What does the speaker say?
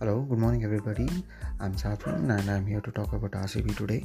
Hello, good morning, everybody. I'm Sathwan and I'm here to talk about RCB today.